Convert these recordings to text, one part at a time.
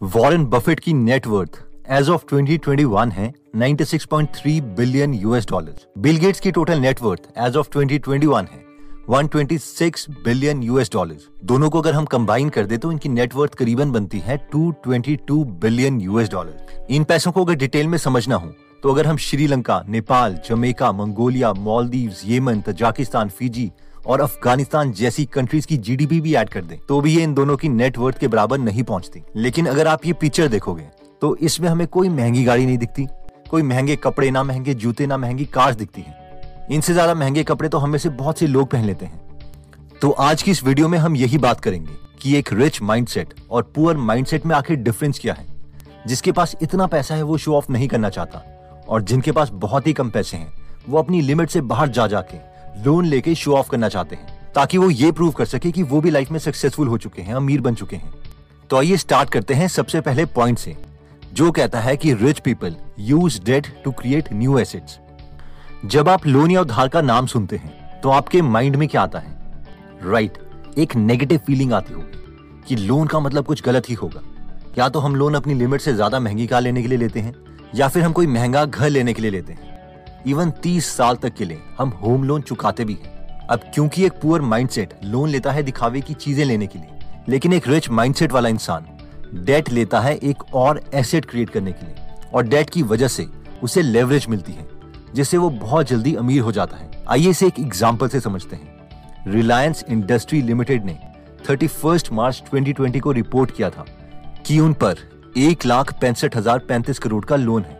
Warren Buffett की net worth as of 2021 है 96.3 billion US dollars Bill Gates की total net worth as of 2021 है 126 billion US dollars दोनों को अगर हम कंबाइन कर दे तो इनकी नेटवर्थ करीबन बनती है 222 बिलियन यूएस डॉलर इन पैसों को अगर डिटेल में समझना हो तो अगर हम Sri Lanka, Nepal, Jamaica, Mongolia, Maldives, Yemen, Tajikistan, Fiji और अफ़गानिस्तान जैसी कंट्रीज़ की जीडीपी भी ऐड कर दें तो भी ये इन दोनों की नेटवर्थ के बराबर नहीं पहुँचती। लेकिन अगर आप ये पिक्चर देखोगे तो इसमें हमें कोई महँगी गाड़ी नहीं दिखती, कोई महँगे कपड़े, ना महँगे जूते, ना महँगी कार्स दिखती हैं। इनसे ज़्यादा महँगे कपड़े तो हमें से बहुत से लोग पहन लेते हैं। तो आज की इस वीडियो में हम यही बात करेंगे कि एक रिच माइंडसेट और पुअर माइंडसेट में आखिर डिफरेंस क्या है। जिसके पास इतना पैसा है, वो शो ऑफ़ नहीं करना चाहता, और जिनके पास बहुत ही कम पैसे हैं, वो अपनी लिमिट से बाहर जा जाके लोन लेके शो ऑफ़ करना चाहते हैं ताकि वो ये प्रूव कर सके कि वो भी लाइफ में सक्सेसफुल हो चुके हैं अमीर बन चुके हैं। तो आइए स्टार्ट करते हैं सबसे पहले पॉइंट से जो कहता है कि rich people use debt to create new assets जब आप लोन या उधार का नाम सुनते हैं तो आपके माइंड में क्या आता है? राइट right, एक नेगेटिव फीलिंग आती होगी कि लोन का मतलब कुछ गलत ही होगा। या तो हम लोन अपनी लिमिट से ज़्यादा महँगी कार लेने के लिए लेते हैं या फिर हम कोई महँगा घर लेने के लिए लेते हैं। इवन तीस साल तक के लिए हम होम लोन चुकाते भी हैं। अब क्योंकि एक पुअर माइंडसेट लोन लेता है दिखावे की चीज़ें लेने के लिए, लेकिन एक रिच माइंडसेट वाला इंसान डेट लेता है एक और एसेट क्रिएट करने के लिए, और डेट की वजह से उसे लेवरेज मिलती है, जिससे वो बहुत जल्दी अमीर हो जाता है। आइए इसे एक एग्ज़ाम्पल से समझते हैं। रिलायंस इंडस्ट्री लिमिटेड ने थर्टी मार्च 2020 को रिपोर्ट किया था कि उन पर एक लाख पैंसठ हज़ार पैंतीस करोड़ का लोन है।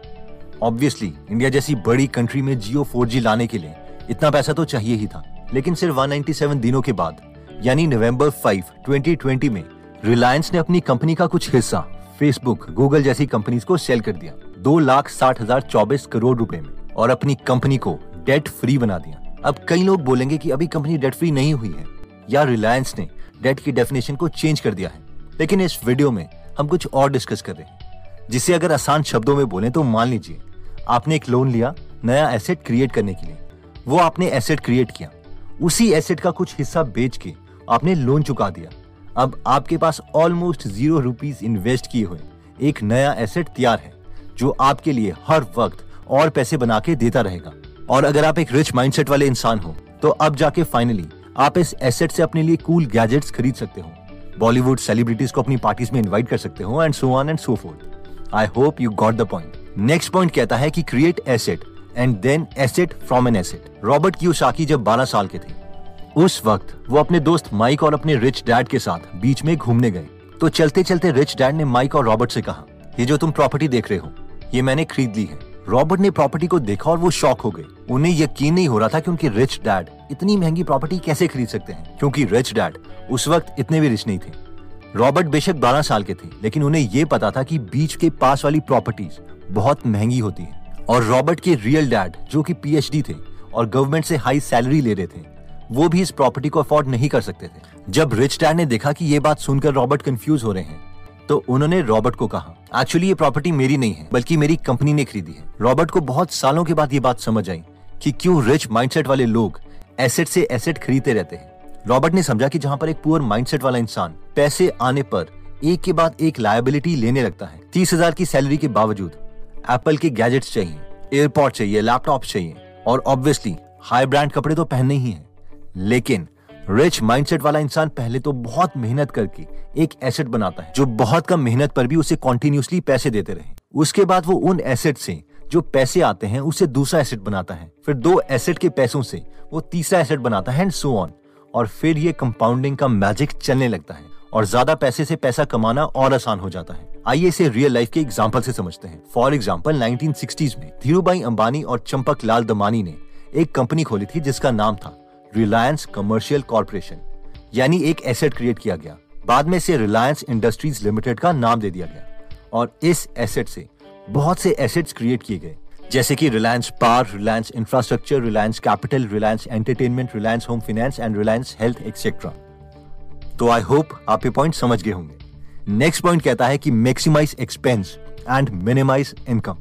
ऑब्वियसली इंडिया जैसी बड़ी कंट्री में जियो फोर लाने के लिए इतना पैसा तो चाहिए ही था। लेकिन सिर्फ़ 197 दिनों के बाद यानी नवंबर 5, 2020 में रिलायंस ने अपनी कंपनी का कुछ हिस्सा फेसबुक गूगल जैसी कंपनीज़ को सेल कर दिया। दो लाख साठ हज़ार चौबीस करोड़ रुपए में और अपनी कंपनी को डेट फ्री बना दिया। अब कई लोग बोलेंगे कि अभी कंपनी डेट फ्री नहीं हुई है या रिलायंस ने डेट की डेफिनेशन को चेंज कर दिया है। लेकिन इस वीडियो में हम कुछ और डिस्कस कर रहे हैं जिसे अगर आसान शब्दों में बोले तो मान लीजिए आपने एक लोन लिया नया एसेट क्रिएट करने के लिए। वो आपने एसेट क्रिएट किया। उसी एसेट का कुछ हिस्सा बेच के आपने लोन चुका दिया। अब आपके पास ऑलमोस्ट ज़ीरो रुपीज़ इन्वेस्ट किए हुए एक नया एसेट तैयार है, जो आपके लिए हर वक्त और पैसे बना के देता रहेगा। और अगर आप एक रिच माइंडसेट वाले इंसान हो तो अब जाके फाइनली आप इस एसेट से अपने लिए कूल गैजेट्स खरीद सकते हो। बॉलीवुड सेलिब्रिटीज को अपनी पार्टीज़ में इनवाइट कर सकते हो and so on and so forth I hope you got the point next point कहता है कि create asset and then asset from an asset Robert Kiyosaki जब 12 साल के थे, उस वक्त वो अपने दोस्त माइक और अपने रिच डैड के साथ बीच में घूमने गए। तो चलते चलते रिच डैड ने माइक और रॉबर्ट से कहा, ये जो तुम प्रॉपर्टी देख रहे हो, ये मैंने खरीद ली है। रॉबर्ट ने प्रॉपर्टी को देखा और वो शॉक हो गए। उन्हें यकीन नहीं हो रहा था कि उनके रिच डैड इतनी महँगी प्रॉपर्टी कैसे खरीद सकते हैं, क्योंकि रिच डैड उस वक्त इतने भी रिच नहीं थे। रॉबर्ट बेशक 12 साल के थे, लेकिन उन्हें ये पता था कि बीच के पास वाली प्रॉपर्टीज़ बहुत महँगी होती है। और रॉबर्ट के रियल डैड, जो कि पीएचडी थे और गवर्नमेंट से हाई सैलरी ले रहे थे, वो भी इस प्रॉपर्टी को अफोर्ड नहीं कर सकते थे। जब रिच डैड ने देखा कि ये बात सुनकर रॉबर्ट कंफ्यूज हो रहे हैं तो उन्होंने रॉबर्ट को कहा एक्चुअली ये प्रॉपर्टी मेरी नहीं है, बल्कि मेरी कंपनी ने खरीदी है। रॉबर्ट को बहुत सालों के बाद ये बात समझ आई कि क्यों रिच माइंडसेट वाले लोग एसेट से एसेट खरीदते रहते हैं। रॉबर्ट ने समझा कि जहाँ पर एक पुअर माइंडसेट वाला इंसान पैसे आने पर एक के बाद एक लायबिलिटी लेने लगता है, तीस हज़ार की सैलरी के बावजूद। एप्पल के गैजेट्स चाहिए एयरपोर्ट चाहिए लैपटॉप चाहिए और ऑब्वियसली हाई ब्रांड कपड़े तो पहनने ही हैं। लेकिन रिच माइंडसेट वाला इंसान पहले तो बहुत मेहनत करके एक एसेट बनाता है, जो बहुत कम मेहनत पर भी उसे कॉन्टिन्यूसली पैसे देते रहे। उसके बाद वो उन एसेट से जो पैसे आते हैं, उसे दूसरा एसेट बनाता है। फिर दो एसेट के पैसों से वो तीसरा एसेट बनाता है एंड सो ऑन और फिर ये कंपाउंडिंग का मैजिक चलने लगता है और ज़्यादा पैसे से पैसा कमाना और आसान हो जाता है। आइए इसे रियल लाइफ के एग्ज़ाम्पल से समझते हैं। फॉर एग्ज़ाम्पल 1960s में धीरूभाई अंबानी और चंपक लाल दमानी ने एक कंपनी खोली थी जिसका नाम था रिलायंस कमर्शियल कॉरपोरेशन यानी एक एसेट क्रिएट किया गया। बाद में इसे रिलायंस इंडस्ट्रीज़ लिमिटेड का नाम दे दिया गया। और इस एसेट से बहुत से एसेट्स क्रिएट किए गए। जैसे कि Reliance Power Reliance Infrastructure Reliance Capital Reliance Entertainment Reliance Home Finance and Reliance Health etcetera तो आई होप आप ये पॉइंट समझ गए होंगे। नेक्स्ट पॉइंट कहता है कि maximise expense and minimise income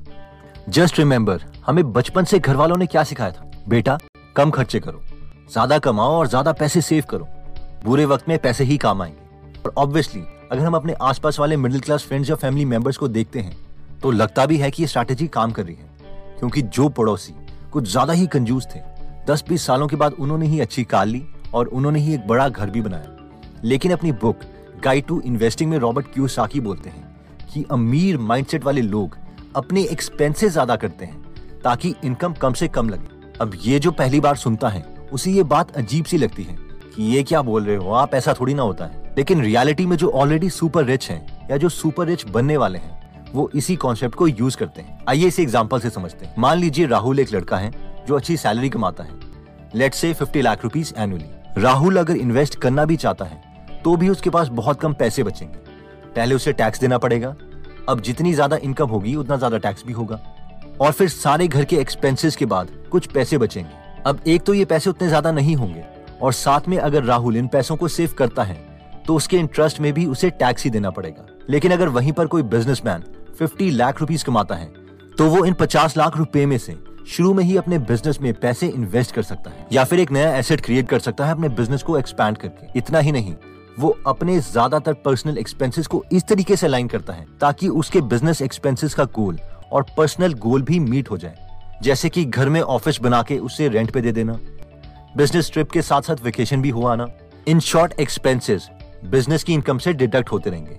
just remember हमें बचपन से घर वालों ने क्या सिखाया था? बेटा, कम खर्चे करो, ज़्यादा कमाओ और ज़्यादा पैसे सेव करो। बुरे वक्त में पैसे ही काम आएँगे। और ऑब्वियसली अगर हम अपने आसपास वाले मिडिल क्लास फ्रेंड्स या फैमिली मेंबर्स को देखते हैं तो लगता भी है कि ये स्ट्रैटेजी काम कर रही है। क्योंकि जो पड़ोसी कुछ ज़्यादा ही कंजूस थे, दस बीस सालों के बाद उन्होंने ही अच्छी कार ली और उन्होंने ही एक बड़ा घर भी बनाया। लेकिन अपनी बुक गाइड टू इन्वेस्टिंग में रॉबर्ट क्यूसाकी बोलते हैं कि अमीर माइंडसेट वाले लोग अपने एक्सपेंसेस ज़्यादा करते हैं, ताकि इनकम कम से कम लगे। अब ये जो पहली बार सुनता है, उसे ये बात अजीब सी लगती है कि ये क्या बोल रहे हो, आप ऐसा थोड़ी ना होता है। लेकिन रियलिटी में जो ऑलरेडी सुपर रिच हैं, या जो सुपर रिच बनने वाले हैं, वो इसी कॉन्सेप्ट को यूज़ करते हैं। आइए इसे एग्ज़ाम्पल से समझते हैं। मान लीजिए राहुल एक लड़का है, जो अच्छी सैलरी कमाता है। Let's say fifty lakh rupees annually Rahul अगर इन्वेस्ट करना भी चाहता है तो भी उसके पास बहुत कम पैसे बचेंगे। पहले उसे टैक्स देना पड़ेगा। अब जितनी ज़्यादा इनकम होगी, उतना ज़्यादा टैक्स भी होगा। और फिर सारे घर के एक्सपेंसेस के बाद कुछ पैसे बचेंगे। अब एक तो ये पैसे उतने ज़्यादा नहीं होंगे। और साथ में अगर राहुल इन पैसों को सेव करता है तो उसके इंटरेस्ट में भी उसे टैक्स ही देना पड़ेगा। लेकिन अगर वहीं पर कोई बिजनेसमैन 50 लाख रुपीस कमाता है तो वो इन 50 लाख रुपए में से शुरू में ही अपने बिज़नेस में पैसे इन्वेस्ट कर सकता है। या फिर एक नया एसेट क्रिएट कर सकता है अपने बिज़नेस को एक्सपैंड करके। इतना ही नहीं वो अपने ज़्यादातर पर्सनल एक्सपेंसेस को इस तरीके से लाइन करता है, ताकि उसके बिज़नेस एक्सपेंसेस का गोल और पर्सनल गोल भी मीट हो जाए। जैसे कि घर में ऑफ़िस बना के उसे रेंट पे दे देना बिज़नेस ट्रिप के साथ साथ वेकेशन भी हो आना। इन शॉर्ट एक्सपेंसेस बिज़नेस की इनकम से डिडक्ट होते रहेंगे।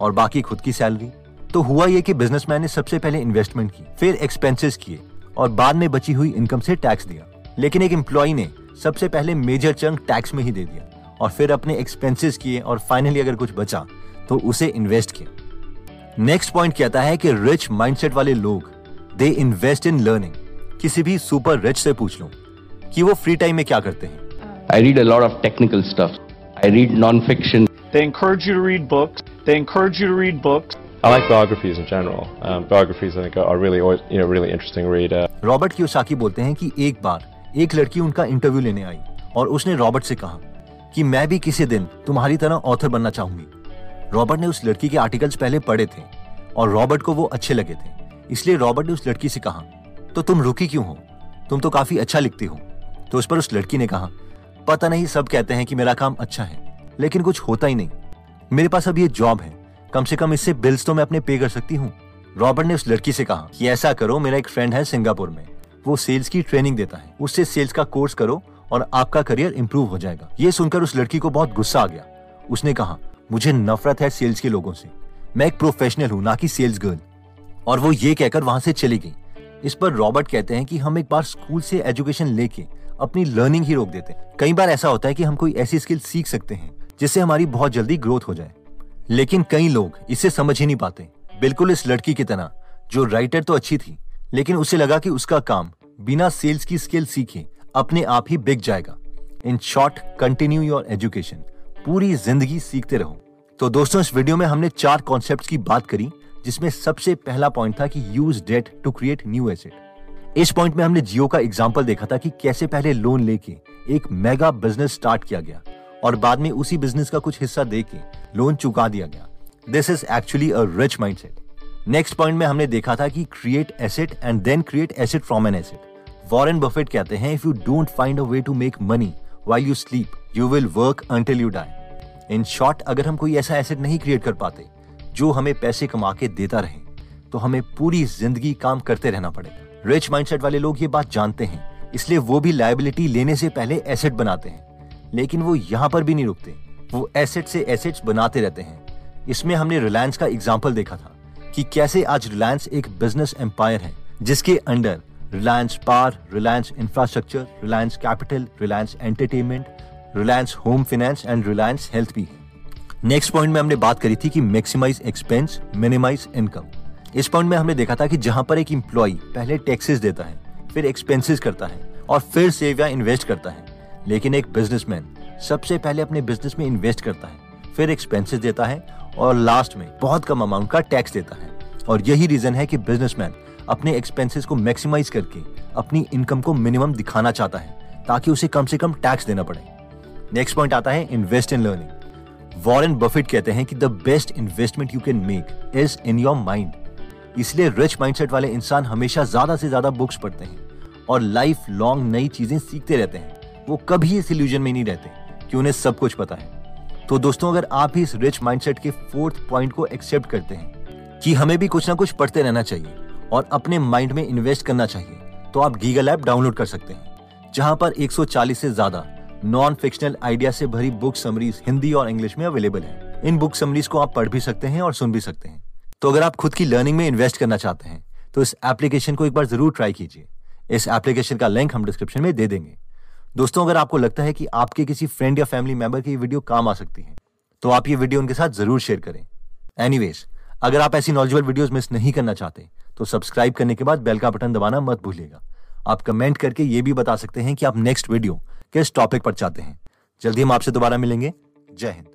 और बाकी खुद की सैलरी तो हुआ ये कि बिजनेसमैन ने सबसे पहले इन्वेस्टमेंट की, फिर एक्सपेंसेस किए और बाद में बची हुई इनकम से टैक्स दिया। लेकिन एक एम्प्लॉय ने सबसे पहले मेजर चंक टैक्स में ही दे दिया। और फिर अपने एक्सपेंसिस किए और फाइनली अगर कुछ बचा तो उसे इन्वेस्ट किया। नेक्स्ट पॉइंट कहता है कि रिच माइंडसेट वाले लोग दे इन्वेस्ट इन लर्निंग किसी भी सुपर रिच से पूछ लो कि वो फ्री टाइम में क्या करते हैं। I read a of technical stuff I read non fiction they encourage you बोलते हैं कि एक बार एक लड़की उनका इंटरव्यू लेने आई और उसने रॉबर्ट से कहा कि मैं भी किसी दिन तुम्हारी तरह ऑथर बनना चाहूँगी। रॉबर्ट ने उस लड़की के आर्टिकल्स पहले पढ़े थे और रॉबर्ट को वो अच्छे लगे थे। इसलिए रॉबर्ट ने उस लड़की से कहा तो तुम रुकी क्यों हो? तुम तो काफ़ी अच्छा लिखती हो। तो उस पर उस लड़की ने कहा, पता नहीं, सब कहते हैं कि मेरा काम अच्छा है, लेकिन कुछ होता ही नहीं। मेरे पास अब ये जॉब है। कम से कम इससे बिल्स तो मैं अपने पे कर सकती हूँ। रॉबर्ट ने उस लड़की से कहा, कि ऐसा करो, मेरा एक फ्रेंड है सिंगापुर में। वो सेल्स की ट्रेनिंग देता है। उससे सेल्स का कोर्स करो और आपका करियर इंप्रूव हो जाएगा। ये सुनकर उस लड़की को बहुत गुस्सा आ गया। उसने कहा, मुझे नफरत है सेल्स के लोगों से। मैं एक प्रोफेशनल हूँ, ना कि सेल्स गर्ल और वो ये कहकर वहाँ से चली गई। इस पर रॉबर्ट कहते हैं कि हम एक बार स्कूल से एजुकेशन लेके अपनी लर्निंग ही रोक देते हैं। कई बार ऐसा होता है कि हम कोई ऐसी स्किल सीख सकते हैं, जिससे हमारी बहुत जल्दी ग्रोथ हो जाए। लेकिन कई लोग इसे समझ ही नहीं पाते। बिल्कुल इस लड़की की तरह, जो राइटर तो अच्छी थी, लेकिन उसे लगा कि उसका काम बिना सेल्स की स्किल सीखे अपने आप ही बिक जाएगा। In short continue your education पूरी ज़िंदगी सीखते रहो। तो दोस्तों, इस वीडियो में हमने चार कॉन्सेप्ट की बात करी, जिसमें सबसे पहला पॉइंट था कि use debt to create new asset इस पॉइंट में हमने जियो का एग्ज़ाम्पल देखा था कि कैसे पहले लोन लेके एक मेगा बिज़नेस स्टार्ट किया गया और बाद में उसी बिज़नेस का कुछ हिस्सा दे के लोन चुका दिया गया। This is actually a rich mindset next point में हमने देखा था कि create asset and then create asset from an asset Warren Buffett कहते हैं if you don't find a way to make money while you sleep you will work until you die in short अगर हम कोई ऐसा asset नहीं create कर पाते, जो हमें पैसे कमा के देता रहे तो हमें पूरी ज़िंदगी काम करते रहना पड़ेगा। रिच माइंडसेट वाले लोग ये बात जानते हैं, इसलिए वो भी लाइबिलिटी लेने से पहले एसेट बनाते हैं। लेकिन वो यहाँ पर भी नहीं रुकते, वो एसेट से एसेट्स बनाते रहते हैं। इसमें हमने रिलायंस का एग्ज़ाम्पल देखा था, कि कैसे आज रिलायंस एक बिज़नेस एम्पायर है, जिसके under Reliance Power Reliance Infrastructure Reliance Capital Reliance Entertainment Reliance Home Finance and Reliance Health भी नेक्स्ट पॉइंट में हमने बात करी थी कि मैक्सिमाइज एक्सपेंस मिनिमाइज इनकम इस पॉइंट में हमने देखा था कि जहाँ पर एक एम्प्लॉय पहले टैक्सेस देता है, फिर एक्सपेंसेस करता है और फिर सेव या इन्वेस्ट करता है। लेकिन एक बिजनेसमैन सबसे पहले अपने बिज़नेस में इन्वेस्ट करता है, फिर एक्सपेंसेस देता है और लास्ट में बहुत कम अमाउंट का टैक्स देता है। और यही रीजन है कि बिजनेसमैन अपने एक्सपेंसेस को मैक्सिमाइज करके अपनी इनकम को मिनिमम दिखाना चाहता है, ताकि उसे कम से कम टैक्स देना पड़े। नेक्स्ट पॉइंट आता है invest in learning Warren Buffett कहते हैं कि the best investment you can make is in your mind इसलिए रिच माइंडसेट वाले इंसान हमेशा ज़्यादा से ज़्यादा बुक्स पढ़ते हैं और लाइफ लॉन्ग नई चीज़ें सीखते रहते हैं। वो कभी इस इल्यूजन में नहीं रहते कि उन्हें सब कुछ पता है। तो दोस्तों, अगर आप इस रिच माइंडसेट के फोर्थ पॉइंट को एक्सेप्ट करते हैं कि हमें भी कुछ ना कुछ पढ़ते रहना चाहिए और अपने माइंड में इन्वेस्ट करना चाहिए तो आप गीगल ऐप डाउनलोड कर सकते हैं, जहाँ पर 140 से ज़्यादा नॉन फिक्शनल आइडिया से भरी बुक समरीज हिंदी और इंग्लिश में अवेलेबल है। इन बुक समरीज को आप पढ़ भी सकते हैं और सुन भी सकते हैं। तो अगर आप खुद की लर्निंग में इन्वेस्ट करना चाहते हैं तो इस एप्लीकेशन को एक बार ज़रूर ट्राई कीजिए। इस एप्लीकेशन का लिंक हम डिस्क्रिप्शन में दे देंगे। दोस्तों, अगर आपको लगता है कि आपके किसी फ्रेंड या फैमिली मेंबर की वीडियो काम आ सकती है तो आप ये वीडियो उनके साथ ज़रूर शेयर करें। एनीवेज अगर आप ऐसी नॉलेजेबल वीडियोस मिस नहीं करना चाहते तो सब्सक्राइब करने के बाद बेल का बटन दबाना मत भूलिएगा। आप कमेंट करके ये भी बता सकते हैं कि आप नेक्स्ट वीडियो किस टॉपिक पर चाहते हैं। जल्दी हम आपसे दोबारा मिलेंगे। जय हिंद।